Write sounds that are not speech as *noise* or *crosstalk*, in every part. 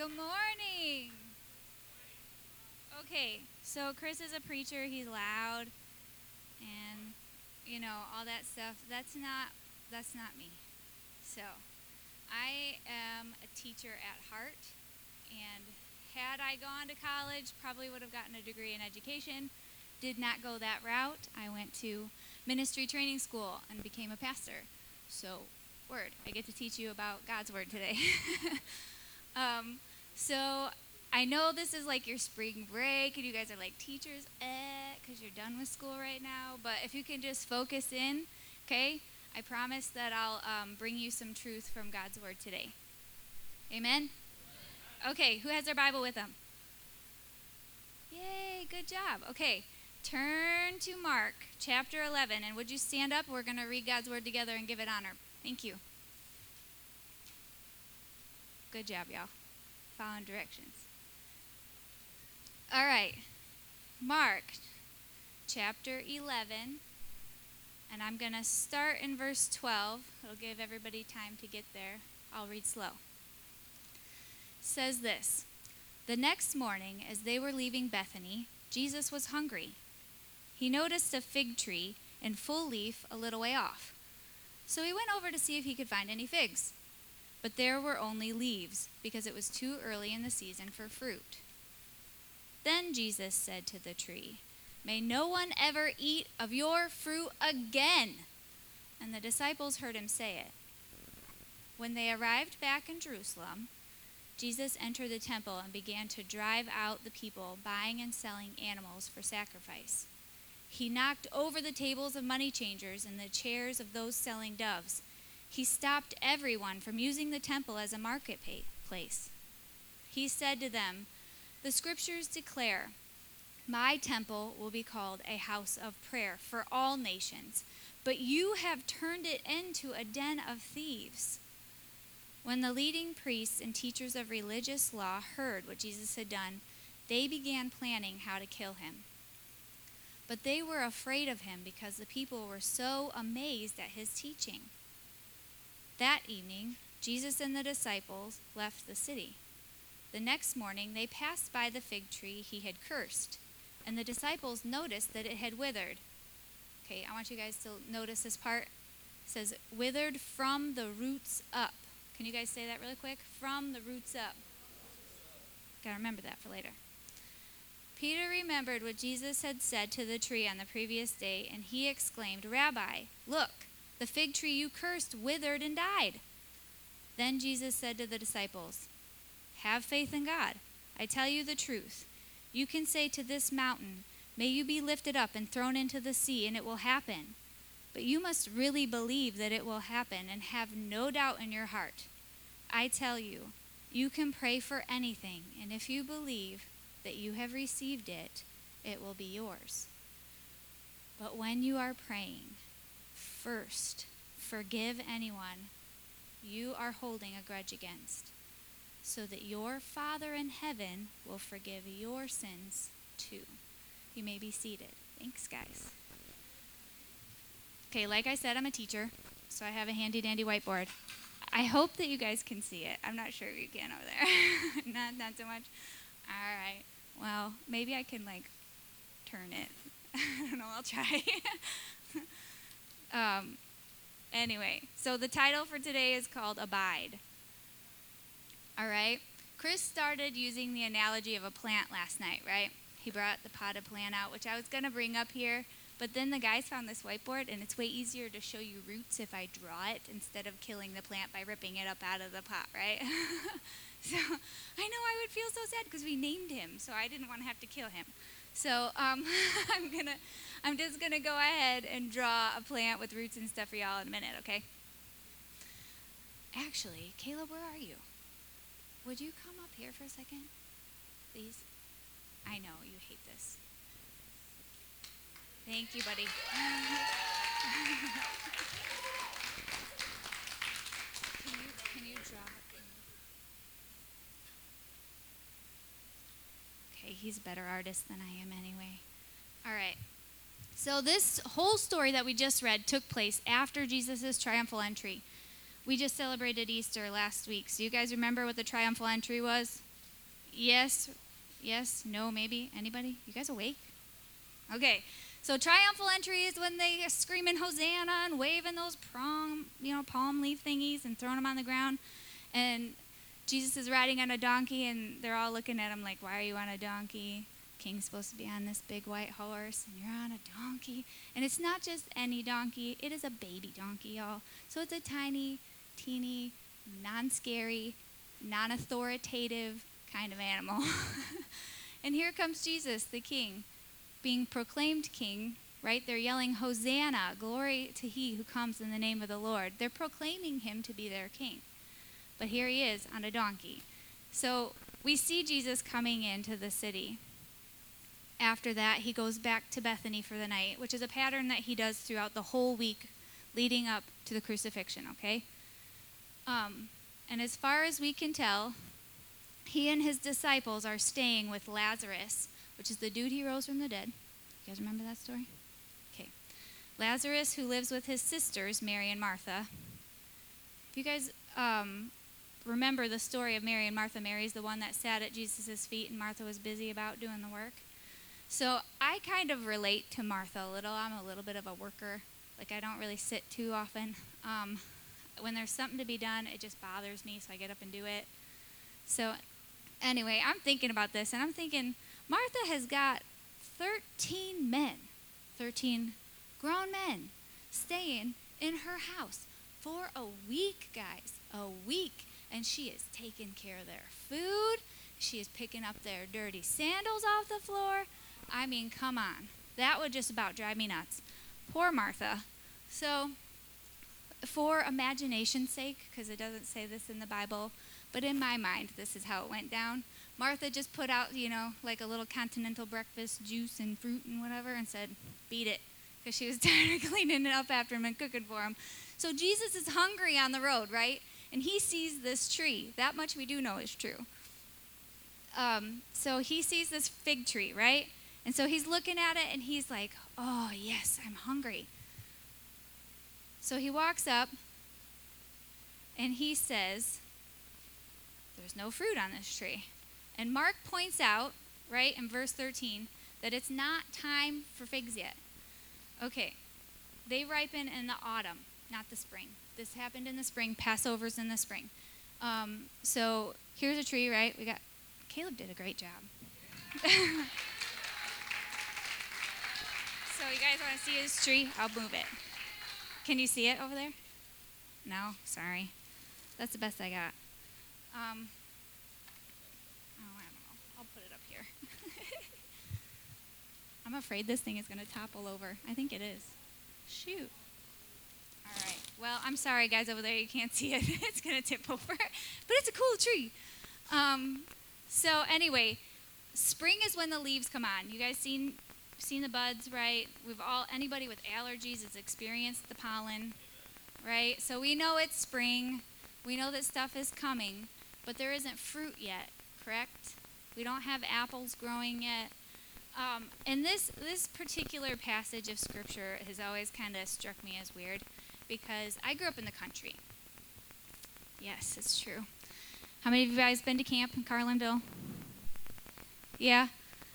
Good morning. Okay, so Chris is a preacher. He's loud, and you know all that stuff. That's not that's not me. So, I am a teacher at heart, and had I gone to college, probably would have gotten a degree in education. Did not go that route. I went to ministry training school and became a pastor. So, word. I get to teach you about God's word today. *laughs* um, so I know this is like your spring break, and you guys are like teachers, eh, because you're done with school right now. But if you can just focus in, okay, I promise that I'll um, bring you some truth from God's word today. Amen? Okay, who has their Bible with them? Yay, good job. Okay, turn to Mark chapter 11, and would you stand up? We're going to read God's word together and give it honor. Thank you. Good job, y'all. Following directions. All right. Mark chapter 11. And I'm going to start in verse 12. It'll give everybody time to get there. I'll read slow. It says this The next morning, as they were leaving Bethany, Jesus was hungry. He noticed a fig tree in full leaf a little way off. So he went over to see if he could find any figs. But there were only leaves, because it was too early in the season for fruit. Then Jesus said to the tree, May no one ever eat of your fruit again. And the disciples heard him say it. When they arrived back in Jerusalem, Jesus entered the temple and began to drive out the people buying and selling animals for sacrifice. He knocked over the tables of money changers and the chairs of those selling doves. He stopped everyone from using the temple as a marketplace. He said to them, The scriptures declare, My temple will be called a house of prayer for all nations, but you have turned it into a den of thieves. When the leading priests and teachers of religious law heard what Jesus had done, they began planning how to kill him. But they were afraid of him because the people were so amazed at his teaching. That evening, Jesus and the disciples left the city. The next morning, they passed by the fig tree he had cursed, and the disciples noticed that it had withered. Okay, I want you guys to notice this part. It says, withered from the roots up. Can you guys say that really quick? From the roots up. Gotta remember that for later. Peter remembered what Jesus had said to the tree on the previous day, and he exclaimed, Rabbi, look, the fig tree you cursed withered and died. Then Jesus said to the disciples, Have faith in God. I tell you the truth. You can say to this mountain, May you be lifted up and thrown into the sea, and it will happen. But you must really believe that it will happen and have no doubt in your heart. I tell you, you can pray for anything, and if you believe, that you have received it, it will be yours. But when you are praying, first forgive anyone you are holding a grudge against, so that your Father in heaven will forgive your sins too. You may be seated. Thanks, guys. Okay, like I said, I'm a teacher, so I have a handy dandy whiteboard. I hope that you guys can see it. I'm not sure if you can over there. *laughs* not, not so much. All right. Well, maybe I can like turn it. *laughs* I don't know. I'll try. *laughs* um, anyway, so the title for today is called Abide. All right. Chris started using the analogy of a plant last night, right? He brought the potted plant out, which I was going to bring up here, but then the guys found this whiteboard, and it's way easier to show you roots if I draw it instead of killing the plant by ripping it up out of the pot, right? *laughs* So I know I would feel so sad because we named him, so I didn't want to have to kill him. So um, *laughs* I'm gonna, I'm just gonna go ahead and draw a plant with roots and stuff for y'all in a minute, okay? Actually, Caleb, where are you? Would you come up here for a second, please? I know you hate this. Thank you, buddy. can you can you draw? Okay, he's a better artist than I am anyway. All right. So, this whole story that we just read took place after Jesus' triumphal entry. We just celebrated Easter last week. So, you guys remember what the triumphal entry was? Yes, yes, no, maybe. Anybody? You guys awake? Okay. So triumphal entry is when they are screaming Hosanna and waving those palm, you know, palm leaf thingies and throwing them on the ground. And Jesus is riding on a donkey, and they're all looking at him like, "Why are you on a donkey? King's supposed to be on this big white horse, and you're on a donkey." And it's not just any donkey; it is a baby donkey, y'all. So it's a tiny, teeny, non-scary, non-authoritative kind of animal. *laughs* and here comes Jesus, the King being proclaimed king, right? They're yelling, Hosanna, glory to he who comes in the name of the Lord. They're proclaiming him to be their king. But here he is on a donkey. So we see Jesus coming into the city. After that, he goes back to Bethany for the night, which is a pattern that he does throughout the whole week leading up to the crucifixion, okay? Um, and as far as we can tell, he and his disciples are staying with Lazarus which is the dude he rose from the dead. You guys remember that story? Okay. Lazarus, who lives with his sisters, Mary and Martha. If you guys um, remember the story of Mary and Martha, Mary's the one that sat at Jesus' feet, and Martha was busy about doing the work. So I kind of relate to Martha a little. I'm a little bit of a worker. Like, I don't really sit too often. Um, when there's something to be done, it just bothers me, so I get up and do it. So, anyway, I'm thinking about this, and I'm thinking, Martha has got 13 men, 13 grown men, staying in her house for a week, guys. A week. And she is taking care of their food. She is picking up their dirty sandals off the floor. I mean, come on. That would just about drive me nuts. Poor Martha. So, for imagination's sake, because it doesn't say this in the Bible, but in my mind, this is how it went down. Martha just put out, you know, like a little continental breakfast, juice and fruit and whatever, and said, beat it, because she was *laughs* tired of cleaning it up after him and cooking for him. So Jesus is hungry on the road, right? And he sees this tree. That much we do know is true. Um, so he sees this fig tree, right? And so he's looking at it and he's like, oh, yes, I'm hungry. So he walks up and he says, There's no fruit on this tree. And Mark points out, right, in verse 13, that it's not time for figs yet. Okay, they ripen in the autumn, not the spring. This happened in the spring. Passover's in the spring. Um, so here's a tree, right? We got Caleb did a great job. *laughs* so you guys want to see his tree? I'll move it. Can you see it over there? No, sorry. That's the best I got. Um, oh, I don't know. I'll put it up here. *laughs* I'm afraid this thing is going to topple over. I think it is. Shoot. All right. Well, I'm sorry, guys over there. You can't see it. *laughs* it's going to tip over. But it's a cool tree. Um, so anyway, spring is when the leaves come on. You guys seen seen the buds, right? We've all anybody with allergies has experienced the pollen, right? So we know it's spring. We know that stuff is coming, but there isn't fruit yet, correct? We don't have apples growing yet. Um, and this this particular passage of scripture has always kind of struck me as weird because I grew up in the country. Yes, it's true. How many of you guys been to camp in Carlinville? Yeah.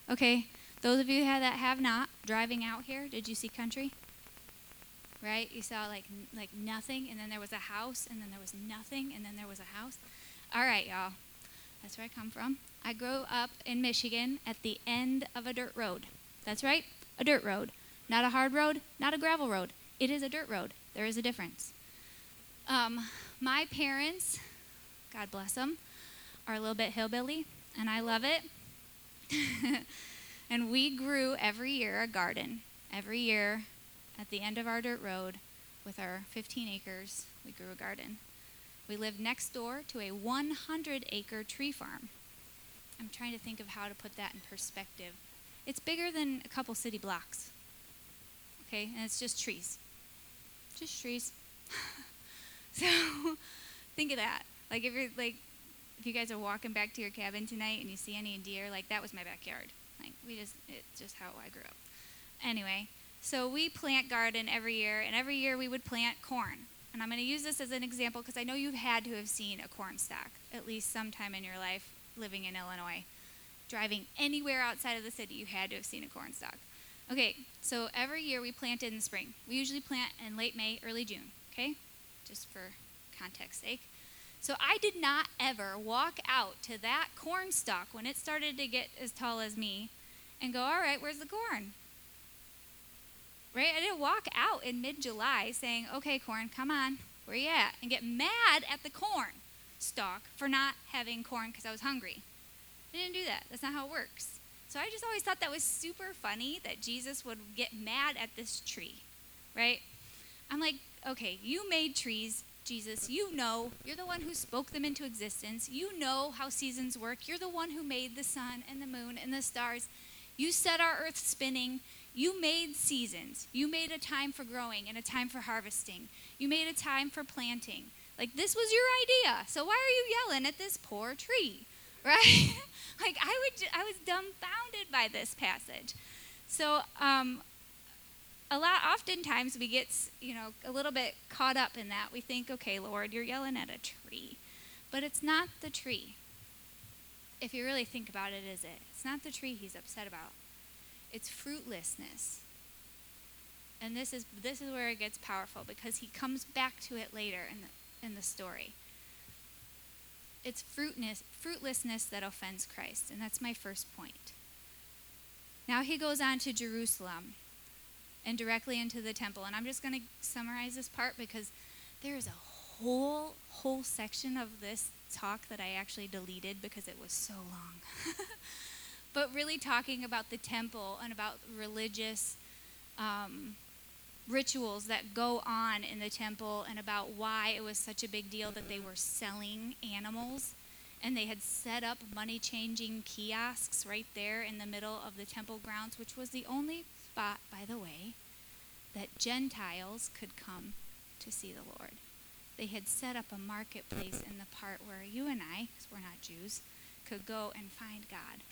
Okay. Those of you that have not driving out here, did you see country? Right? You saw like like nothing, and then there was a house, and then there was nothing, and then there was a house. All right, y'all. That's where I come from. I grew up in Michigan at the end of a dirt road. That's right, a dirt road. Not a hard road, not a gravel road. It is a dirt road. There is a difference. Um, my parents, God bless them, are a little bit hillbilly, and I love it. *laughs* and we grew every year a garden. Every year at the end of our dirt road with our 15 acres, we grew a garden. We lived next door to a 100 acre tree farm. I'm trying to think of how to put that in perspective. It's bigger than a couple city blocks. Okay, and it's just trees. Just trees. *laughs* so think of that. Like if you're like if you guys are walking back to your cabin tonight and you see any deer, like that was my backyard. Like we just it's just how I grew up. Anyway, so we plant garden every year and every year we would plant corn. And I'm going to use this as an example because I know you've had to have seen a corn stalk at least sometime in your life living in Illinois. driving anywhere outside of the city, you had to have seen a corn stalk. Okay, so every year we plant in the spring. We usually plant in late May, early June, okay? Just for context sake. So I did not ever walk out to that corn stalk when it started to get as tall as me and go, all right, where's the corn? Right? I didn't walk out in mid July saying, okay, corn, come on, where you at? And get mad at the corn stalk for not having corn because I was hungry. I didn't do that. That's not how it works. So I just always thought that was super funny that Jesus would get mad at this tree, right? I'm like, okay, you made trees, Jesus. You know. You're the one who spoke them into existence. You know how seasons work. You're the one who made the sun and the moon and the stars. You set our earth spinning. You made seasons. You made a time for growing and a time for harvesting. You made a time for planting. Like, this was your idea. So why are you yelling at this poor tree? *laughs* Right? like, I, would, I was dumbfounded by this passage. So, um, a lot, oftentimes, we get, you know, a little bit caught up in that. We think, okay, Lord, you're yelling at a tree. But it's not the tree. If you really think about it, is it? It's not the tree he's upset about. It's fruitlessness. And this is this is where it gets powerful because he comes back to it later in the in the story. It's fruitness, fruitlessness that offends Christ, and that's my first point. Now he goes on to Jerusalem and directly into the temple. And I'm just going to summarize this part because there is a whole whole section of this talk that I actually deleted because it was so long. *laughs* but really talking about the temple and about religious um, rituals that go on in the temple and about why it was such a big deal that they were selling animals and they had set up money changing kiosks right there in the middle of the temple grounds which was the only spot by the way that gentiles could come to see the lord they had set up a marketplace in the part where you and i because we're not jews could go and find god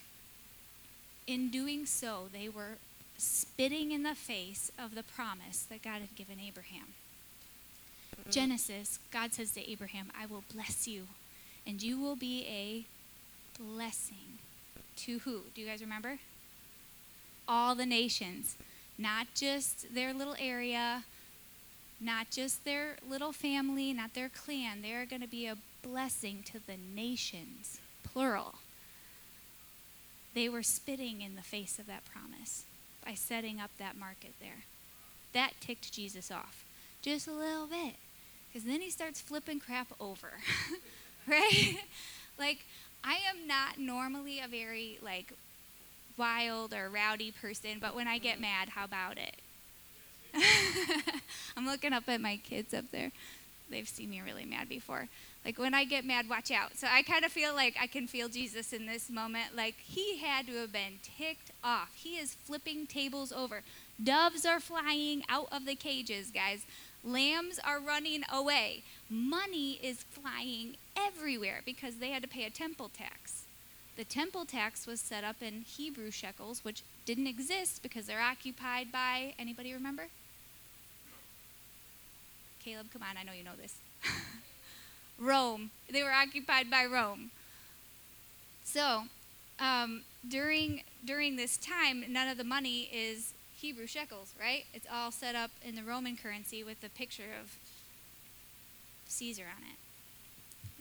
in doing so, they were spitting in the face of the promise that God had given Abraham. Genesis, God says to Abraham, I will bless you, and you will be a blessing to who? Do you guys remember? All the nations, not just their little area, not just their little family, not their clan. They are going to be a blessing to the nations, plural. They were spitting in the face of that promise by setting up that market there. That ticked Jesus off just a little bit. Because then he starts flipping crap over. *laughs* right? like, I am not normally a very, like, wild or rowdy person, but when I get mm-hmm. mad, how about it? *laughs* I'm looking up at my kids up there. They've seen me really mad before. Like when I get mad, watch out. So I kind of feel like I can feel Jesus in this moment. Like he had to have been ticked off. He is flipping tables over. Doves are flying out of the cages, guys. Lambs are running away. Money is flying everywhere because they had to pay a temple tax. The temple tax was set up in Hebrew shekels, which didn't exist because they're occupied by anybody remember? Caleb, come on, I know you know this. *laughs* Rome. They were occupied by Rome. So, um, during during this time, none of the money is Hebrew shekels, right? It's all set up in the Roman currency with the picture of Caesar on it.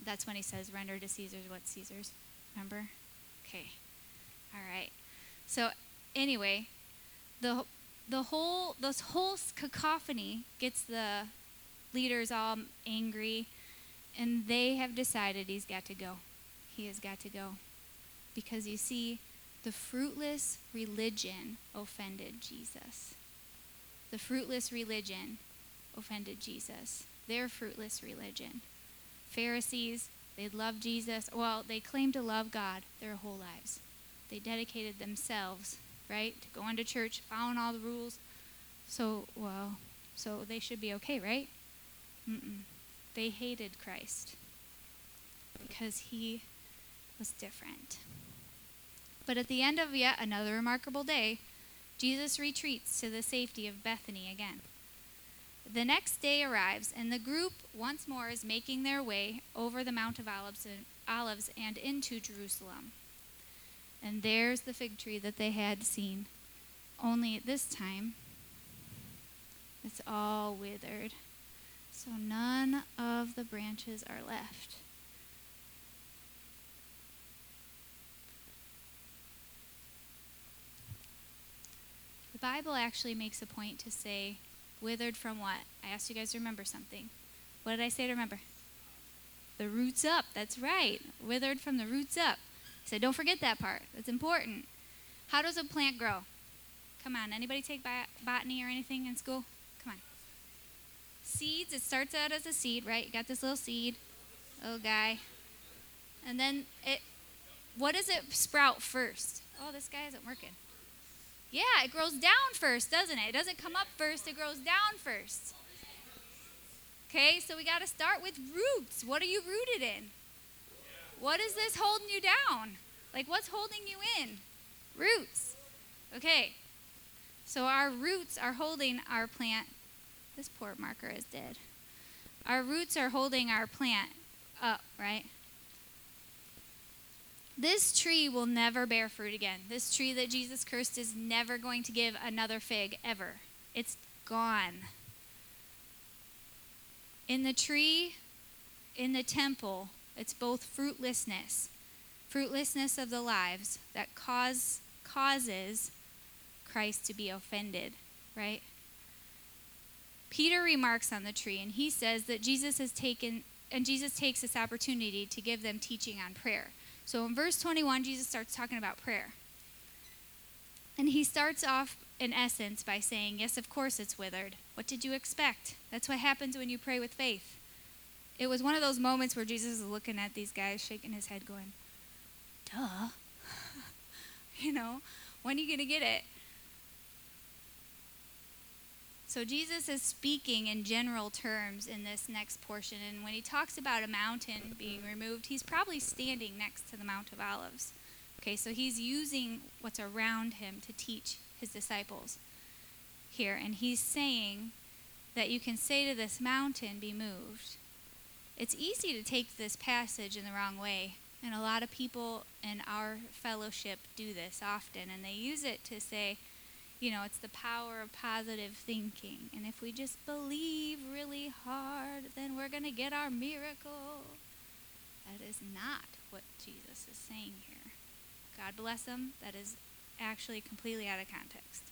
That's when he says, "Render to Caesar's what Caesar's." Remember? Okay. All right. So, anyway, the the whole this whole cacophony gets the leaders all angry and they have decided he's got to go. He has got to go. Because you see, the fruitless religion offended Jesus. The fruitless religion offended Jesus. Their fruitless religion. Pharisees, they loved Jesus. Well, they claimed to love God their whole lives. They dedicated themselves, right, to going to church, following all the rules. So, well, so they should be okay, right? Mm-mm. They hated Christ because he was different. But at the end of yet another remarkable day, Jesus retreats to the safety of Bethany again. The next day arrives, and the group once more is making their way over the Mount of Olives and, Olives and into Jerusalem. And there's the fig tree that they had seen. Only at this time, it's all withered. So none of the branches are left. The Bible actually makes a point to say, withered from what? I asked you guys to remember something. What did I say to remember? The roots up. That's right. Withered from the roots up. I said, don't forget that part. That's important. How does a plant grow? Come on. Anybody take botany or anything in school? Come on. Seeds. It starts out as a seed, right? You got this little seed, little guy, and then it. What does it sprout first? Oh, this guy isn't working. Yeah, it grows down first, doesn't it? It doesn't come up first, it grows down first. Okay, so we got to start with roots. What are you rooted in? What is this holding you down? Like, what's holding you in? Roots. Okay, so our roots are holding our plant. This poor marker is dead. Our roots are holding our plant up, right? This tree will never bear fruit again. This tree that Jesus cursed is never going to give another fig ever. It's gone. In the tree, in the temple, it's both fruitlessness, fruitlessness of the lives that cause causes Christ to be offended, right? Peter remarks on the tree and he says that Jesus has taken and Jesus takes this opportunity to give them teaching on prayer. So in verse 21, Jesus starts talking about prayer. And he starts off, in essence, by saying, Yes, of course it's withered. What did you expect? That's what happens when you pray with faith. It was one of those moments where Jesus is looking at these guys, shaking his head, going, Duh. *laughs* you know, when are you going to get it? So Jesus is speaking in general terms in this next portion. And when he talks about a mountain being removed, he's probably standing next to the Mount of Olives. Okay, so he's using what's around him to teach his disciples here. And he's saying that you can say to this mountain, be moved. It's easy to take this passage in the wrong way. And a lot of people in our fellowship do this often. And they use it to say, you know, it's the power of positive thinking. And if we just believe really hard, then we're going to get our miracle. That is not what Jesus is saying here. God bless him. That is actually completely out of context.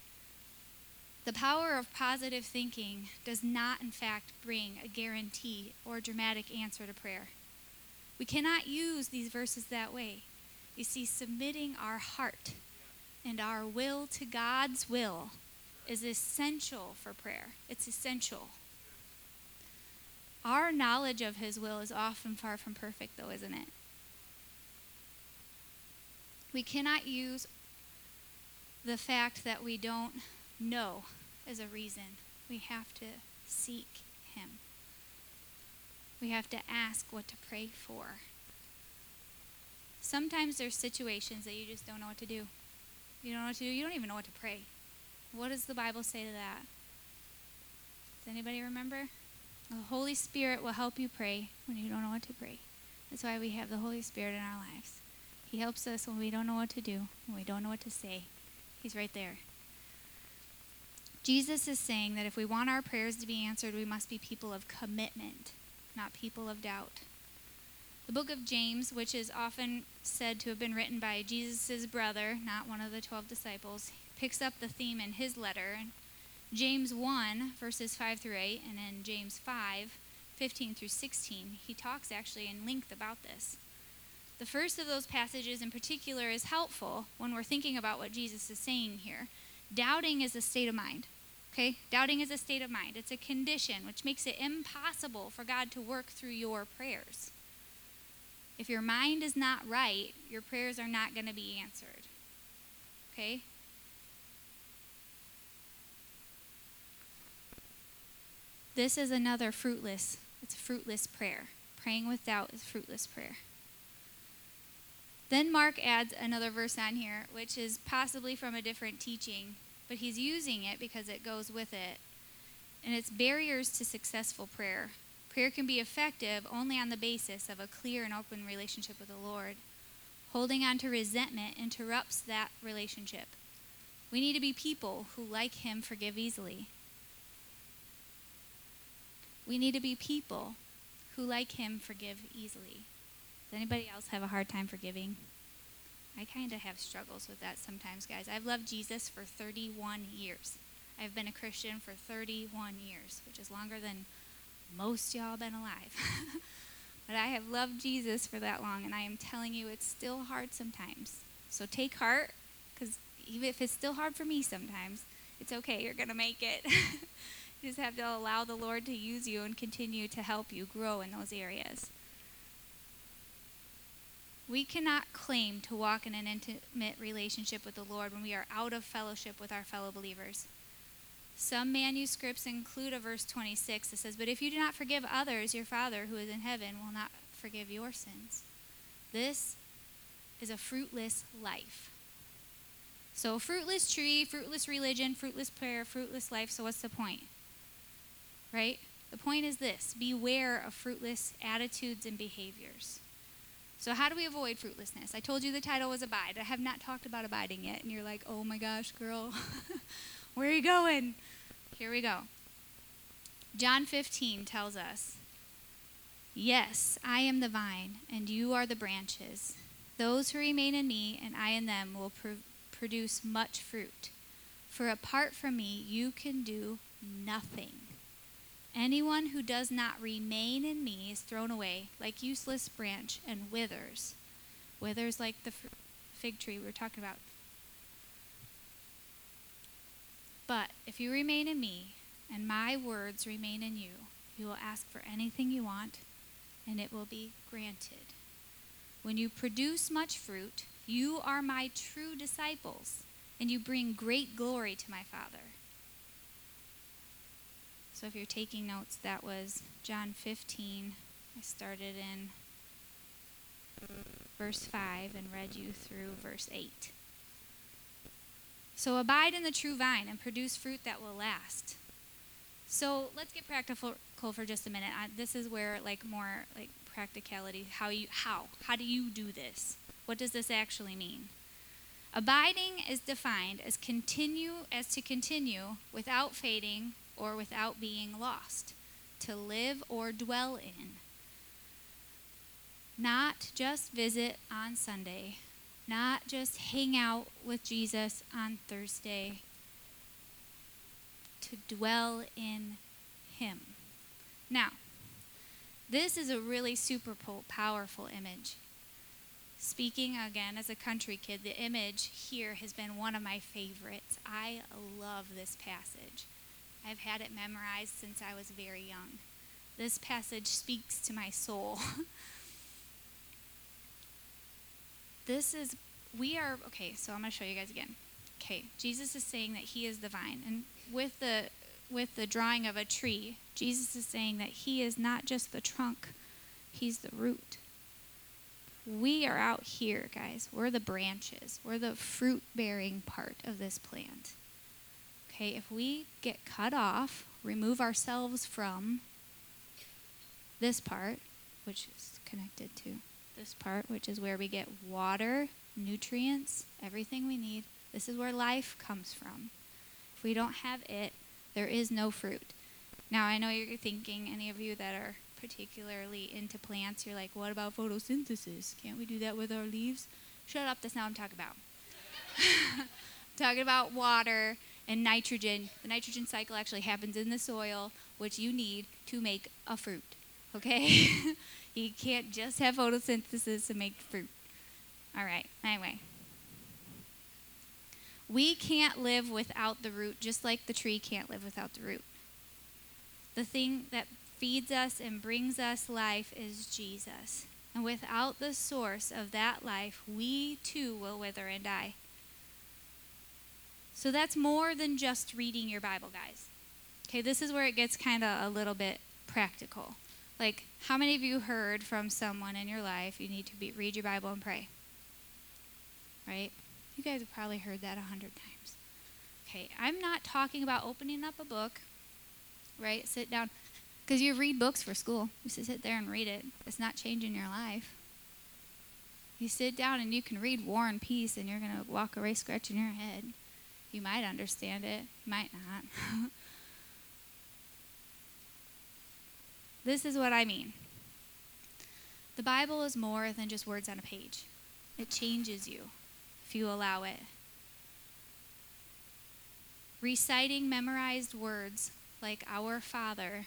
The power of positive thinking does not, in fact, bring a guarantee or dramatic answer to prayer. We cannot use these verses that way. You see, submitting our heart and our will to God's will is essential for prayer. It's essential. Our knowledge of His will is often far from perfect, though, isn't it? We cannot use the fact that we don't know as a reason. We have to seek Him. We have to ask what to pray for. Sometimes there's situations that you just don't know what to do. You don't know what to do. You don't even know what to pray. What does the Bible say to that? Does anybody remember? The Holy Spirit will help you pray when you don't know what to pray. That's why we have the Holy Spirit in our lives. He helps us when we don't know what to do, when we don't know what to say. He's right there. Jesus is saying that if we want our prayers to be answered, we must be people of commitment, not people of doubt. The book of James, which is often said to have been written by Jesus' brother, not one of the 12 disciples, picks up the theme in his letter. James 1, verses 5 through 8, and in James 5, 15 through 16, he talks actually in length about this. The first of those passages in particular is helpful when we're thinking about what Jesus is saying here. Doubting is a state of mind. Okay? Doubting is a state of mind. It's a condition which makes it impossible for God to work through your prayers. If your mind is not right, your prayers are not going to be answered. Okay? This is another fruitless, it's a fruitless prayer. Praying with doubt is fruitless prayer. Then Mark adds another verse on here, which is possibly from a different teaching, but he's using it because it goes with it. And it's barriers to successful prayer. Prayer can be effective only on the basis of a clear and open relationship with the Lord. Holding on to resentment interrupts that relationship. We need to be people who, like him, forgive easily. We need to be people who, like him, forgive easily. Does anybody else have a hard time forgiving? I kind of have struggles with that sometimes, guys. I've loved Jesus for 31 years. I've been a Christian for 31 years, which is longer than most y'all been alive. *laughs* but I have loved Jesus for that long, and I am telling you, it's still hard sometimes. So take heart, because even if it's still hard for me sometimes, it's okay. You're going to make it. *laughs* you just have to allow the Lord to use you and continue to help you grow in those areas. We cannot claim to walk in an intimate relationship with the Lord when we are out of fellowship with our fellow believers. Some manuscripts include a verse 26 that says, But if you do not forgive others, your Father who is in heaven will not forgive your sins. This is a fruitless life. So, fruitless tree, fruitless religion, fruitless prayer, fruitless life. So, what's the point? Right? The point is this beware of fruitless attitudes and behaviors. So, how do we avoid fruitlessness? I told you the title was Abide. I have not talked about abiding yet, and you're like, oh my gosh, girl, *laughs* where are you going? Here we go. John 15 tells us, Yes, I am the vine, and you are the branches. Those who remain in me, and I in them, will pr- produce much fruit. For apart from me, you can do nothing. Anyone who does not remain in me is thrown away like useless branch and withers. Withers like the fig tree we were talking about. But if you remain in me, and my words remain in you, you will ask for anything you want, and it will be granted. When you produce much fruit, you are my true disciples, and you bring great glory to my Father. So if you're taking notes, that was John 15. I started in verse 5 and read you through verse 8. So abide in the true vine and produce fruit that will last. So let's get practical for just a minute. This is where like more like practicality. How you how how do you do this? What does this actually mean? Abiding is defined as continue as to continue without fading or without being lost, to live or dwell in. Not just visit on Sunday, not just hang out with Jesus on Thursday, to dwell in Him. Now, this is a really super powerful image. Speaking again as a country kid, the image here has been one of my favorites. I love this passage. I've had it memorized since I was very young. This passage speaks to my soul. *laughs* this is, we are, okay, so I'm going to show you guys again. Okay, Jesus is saying that he is the vine. And with the with the drawing of a tree, Jesus is saying that he is not just the trunk, he's the root. We are out here, guys. We're the branches. We're the fruit bearing part of this plant. Okay, if we get cut off, remove ourselves from this part, which is connected to this part, which is where we get water, nutrients, everything we need. This is where life comes from. If we don't have it, there is no fruit. Now, I know you're thinking, any of you that are particularly into plants, you're like, what about photosynthesis? Can't we do that with our leaves? Shut up, that's not what I'm talking about. *laughs* talking about water and nitrogen. The nitrogen cycle actually happens in the soil, which you need to make a fruit. Okay? *laughs* you can't just have photosynthesis to make fruit. All right, anyway. We can't live without the root, just like the tree can't live without the root. The thing that feeds us and brings us life is Jesus. And without the source of that life, we too will wither and die. So that's more than just reading your Bible, guys. Okay, this is where it gets kind of a little bit practical. Like, how many of you heard from someone in your life you need to be, read your Bible and pray? Right? You guys have probably heard that a hundred times. Okay, I'm not talking about opening up a book, right? Sit down. Because you read books for school. You sit there and read it. It's not changing your life. You sit down and you can read War and Peace, and you're going to walk away scratching your head. You might understand it, you might not. *laughs* this is what I mean. The Bible is more than just words on a page, it changes you if you allow it. Reciting memorized words like Our Father,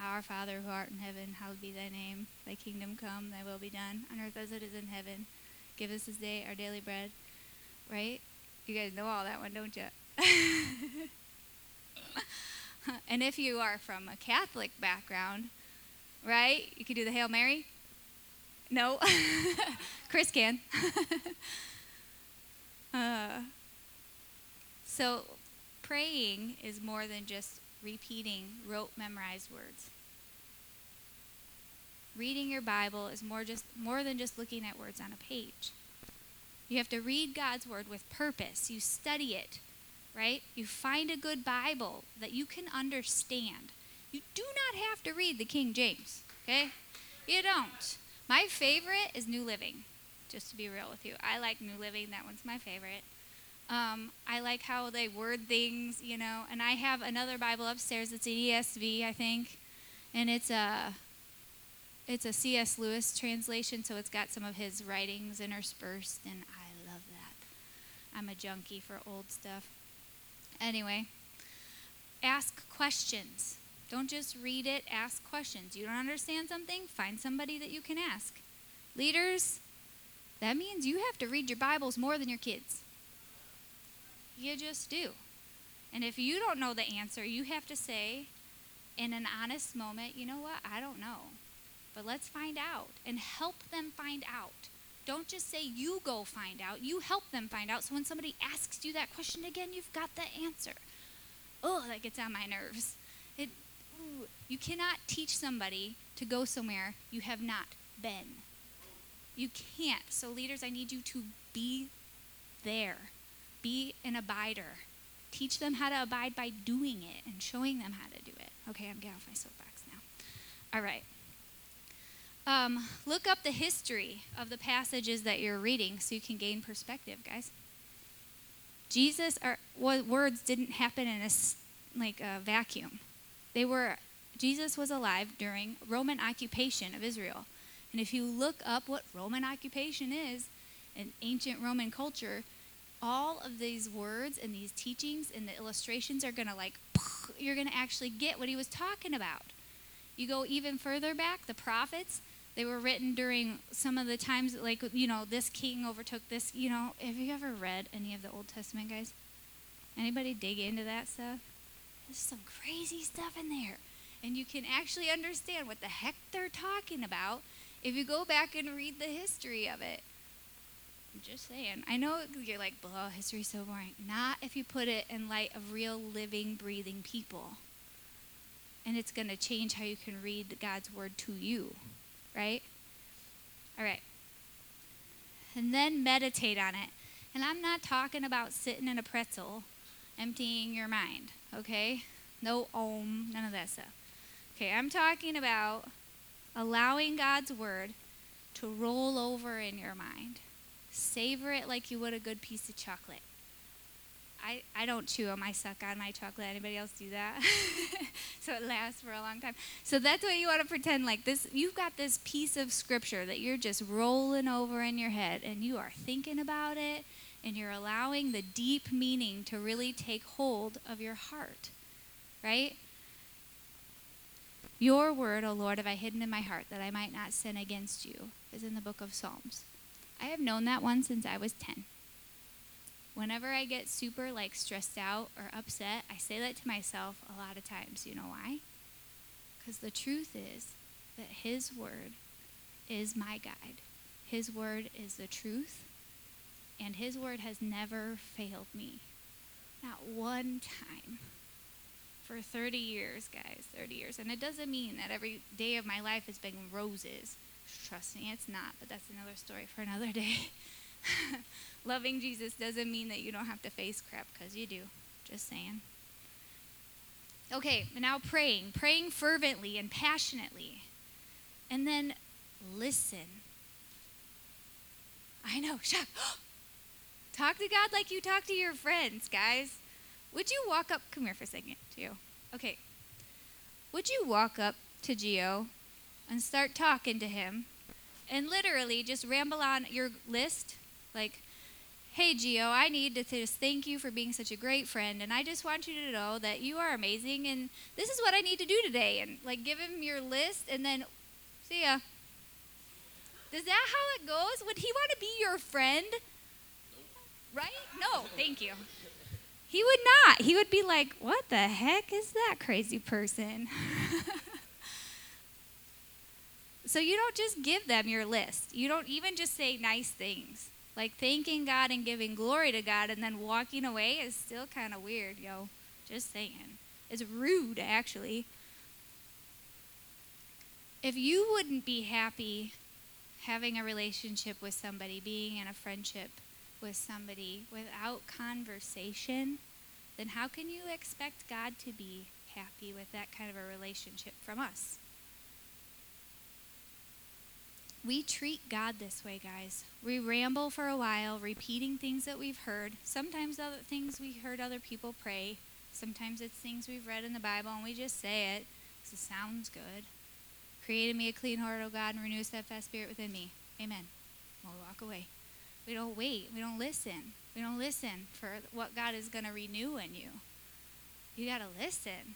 Our Father who art in heaven, hallowed be thy name, thy kingdom come, thy will be done, on earth as it is in heaven. Give us this day our daily bread. Right? You guys know all that one, don't you? *laughs* and if you are from a Catholic background, right? You could do the Hail Mary. No, *laughs* Chris can. *laughs* uh, so, praying is more than just repeating rote memorized words. Reading your Bible is more just more than just looking at words on a page. You have to read God's word with purpose. You study it, right? You find a good Bible that you can understand. You do not have to read the King James, okay? You don't. My favorite is New Living, just to be real with you. I like New Living, that one's my favorite. Um, I like how they word things, you know. And I have another Bible upstairs. It's an ESV, I think, and it's a it's a C.S. Lewis translation, so it's got some of his writings interspersed, and I love that. I'm a junkie for old stuff. Anyway, ask questions. Don't just read it, ask questions. You don't understand something? Find somebody that you can ask. Leaders, that means you have to read your Bibles more than your kids. You just do. And if you don't know the answer, you have to say in an honest moment, you know what? I don't know. But let's find out and help them find out. Don't just say you go find out. You help them find out. So when somebody asks you that question again, you've got the answer. Oh, that gets on my nerves. It, you cannot teach somebody to go somewhere you have not been. You can't. So, leaders, I need you to be there. Be an abider. Teach them how to abide by doing it and showing them how to do it. Okay, I'm getting off my soapbox now. All right. Um, look up the history of the passages that you're reading so you can gain perspective, guys. Jesus, or words didn't happen in a like a vacuum. They were Jesus was alive during Roman occupation of Israel. And if you look up what Roman occupation is in ancient Roman culture, all of these words and these teachings and the illustrations are going to like *laughs* you're going to actually get what he was talking about. You go even further back, the prophets, they were written during some of the times, like, you know, this king overtook this. You know, have you ever read any of the Old Testament, guys? Anybody dig into that stuff? There's some crazy stuff in there. And you can actually understand what the heck they're talking about if you go back and read the history of it. I'm just saying. I know you're like, blah, history's so boring. Not if you put it in light of real, living, breathing people. And it's going to change how you can read God's word to you right? All right. And then meditate on it. And I'm not talking about sitting in a pretzel, emptying your mind, okay? No om, none of that stuff. Okay, I'm talking about allowing God's word to roll over in your mind. Savor it like you would a good piece of chocolate. I, I don't chew them. I suck on my chocolate. Anybody else do that? *laughs* so it lasts for a long time. So that's what you want to pretend like this. You've got this piece of scripture that you're just rolling over in your head and you are thinking about it and you're allowing the deep meaning to really take hold of your heart, right? Your word, O Lord, have I hidden in my heart that I might not sin against you, is in the book of Psalms. I have known that one since I was 10 whenever I get super like stressed out or upset, I say that to myself a lot of times. You know why? Because the truth is that His Word is my guide. His Word is the truth, and His Word has never failed me. Not one time. For 30 years, guys, 30 years. And it doesn't mean that every day of my life has been roses. Trust me, it's not, but that's another story for another day. *laughs* Loving Jesus doesn't mean that you don't have to face crap, because you do. Just saying. Okay, now praying. Praying fervently and passionately. And then listen. I know, *gasps* shock. Talk to God like you talk to your friends, guys. Would you walk up? Come here for a second, Geo. Okay. Would you walk up to Geo and start talking to him and literally just ramble on your list? Like, hey, Geo, I need to just thank you for being such a great friend. And I just want you to know that you are amazing. And this is what I need to do today. And like, give him your list and then see ya. Is that how it goes? Would he want to be your friend? Right? No, thank you. He would not. He would be like, What the heck is that crazy person? *laughs* so you don't just give them your list. You don't even just say nice things. Like thanking God and giving glory to God and then walking away is still kind of weird, yo. Just saying. It's rude, actually. If you wouldn't be happy having a relationship with somebody, being in a friendship with somebody without conversation, then how can you expect God to be happy with that kind of a relationship from us? We treat God this way, guys. We ramble for a while, repeating things that we've heard. Sometimes other things we heard other people pray. Sometimes it's things we've read in the Bible and we just say it because it sounds good. Created me a clean heart, O God, and renew a steadfast spirit within me. Amen. We'll walk away. We don't wait. We don't listen. We don't listen for what God is going to renew in you. You got to listen.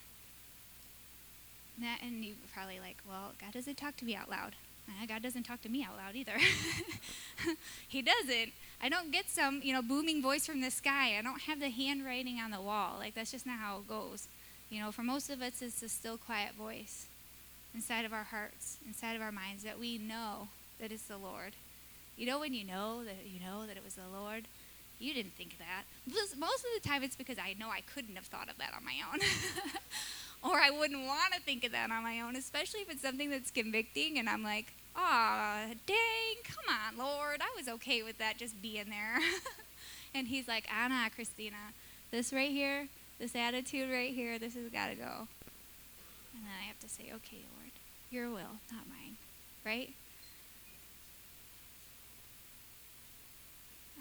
And you're probably like, well, God doesn't talk to me out loud. Uh, God doesn't talk to me out loud either. *laughs* he doesn't. I don't get some, you know, booming voice from the sky. I don't have the handwriting on the wall. Like that's just not how it goes. You know, for most of us, it's a still, quiet voice inside of our hearts, inside of our minds that we know that it's the Lord. You know when you know that you know that it was the Lord? You didn't think that. Most of the time it's because I know I couldn't have thought of that on my own. *laughs* or I wouldn't want to think of that on my own, especially if it's something that's convicting and I'm like, "Ah, dang, come on, Lord. I was okay with that just being there." *laughs* and he's like, "Anna, Christina, this right here, this attitude right here, this has got to go." And then I have to say, "Okay, Lord, your will, not mine." Right?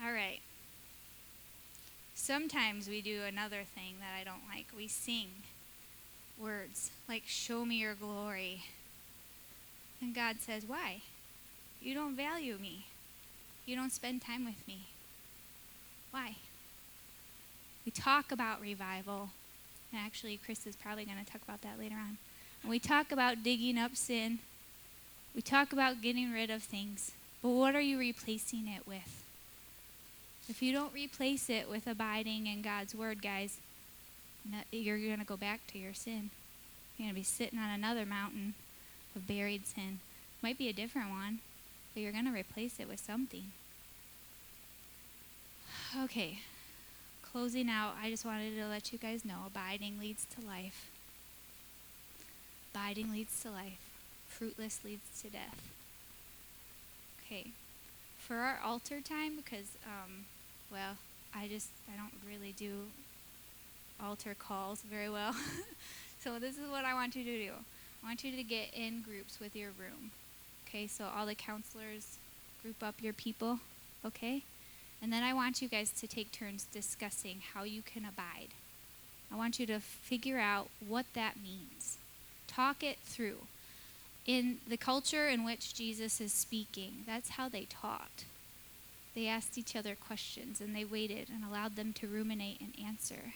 All right. Sometimes we do another thing that I don't like. We sing words like, Show me your glory. And God says, Why? You don't value me. You don't spend time with me. Why? We talk about revival. And actually, Chris is probably going to talk about that later on. And we talk about digging up sin. We talk about getting rid of things. But what are you replacing it with? If you don't replace it with abiding in God's word, guys, you're going to go back to your sin. You're going to be sitting on another mountain of buried sin. Might be a different one, but you're going to replace it with something. Okay, closing out, I just wanted to let you guys know abiding leads to life. Abiding leads to life. Fruitless leads to death. Okay, for our altar time, because um, well, I just I don't really do altar calls very well. *laughs* so this is what I want you to do. I want you to get in groups with your room. Okay, so all the counselors group up your people, okay? And then I want you guys to take turns discussing how you can abide. I want you to figure out what that means. Talk it through. In the culture in which Jesus is speaking, that's how they taught. They asked each other questions and they waited and allowed them to ruminate and answer.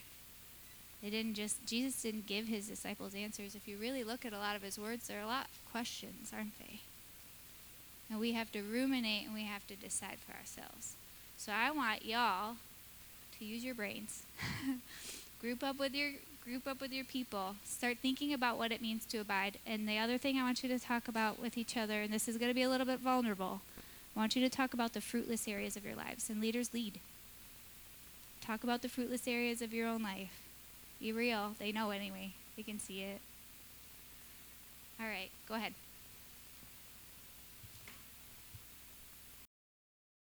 They didn't just, Jesus didn't give his disciples answers. If you really look at a lot of his words, they're a lot of questions, aren't they? And we have to ruminate and we have to decide for ourselves. So I want y'all to use your brains. *laughs* group up with your group up with your people. Start thinking about what it means to abide. And the other thing I want you to talk about with each other, and this is going to be a little bit vulnerable, I want you to talk about the fruitless areas of your lives, and leaders lead. Talk about the fruitless areas of your own life. Be real. They know anyway, they can see it. All right, go ahead.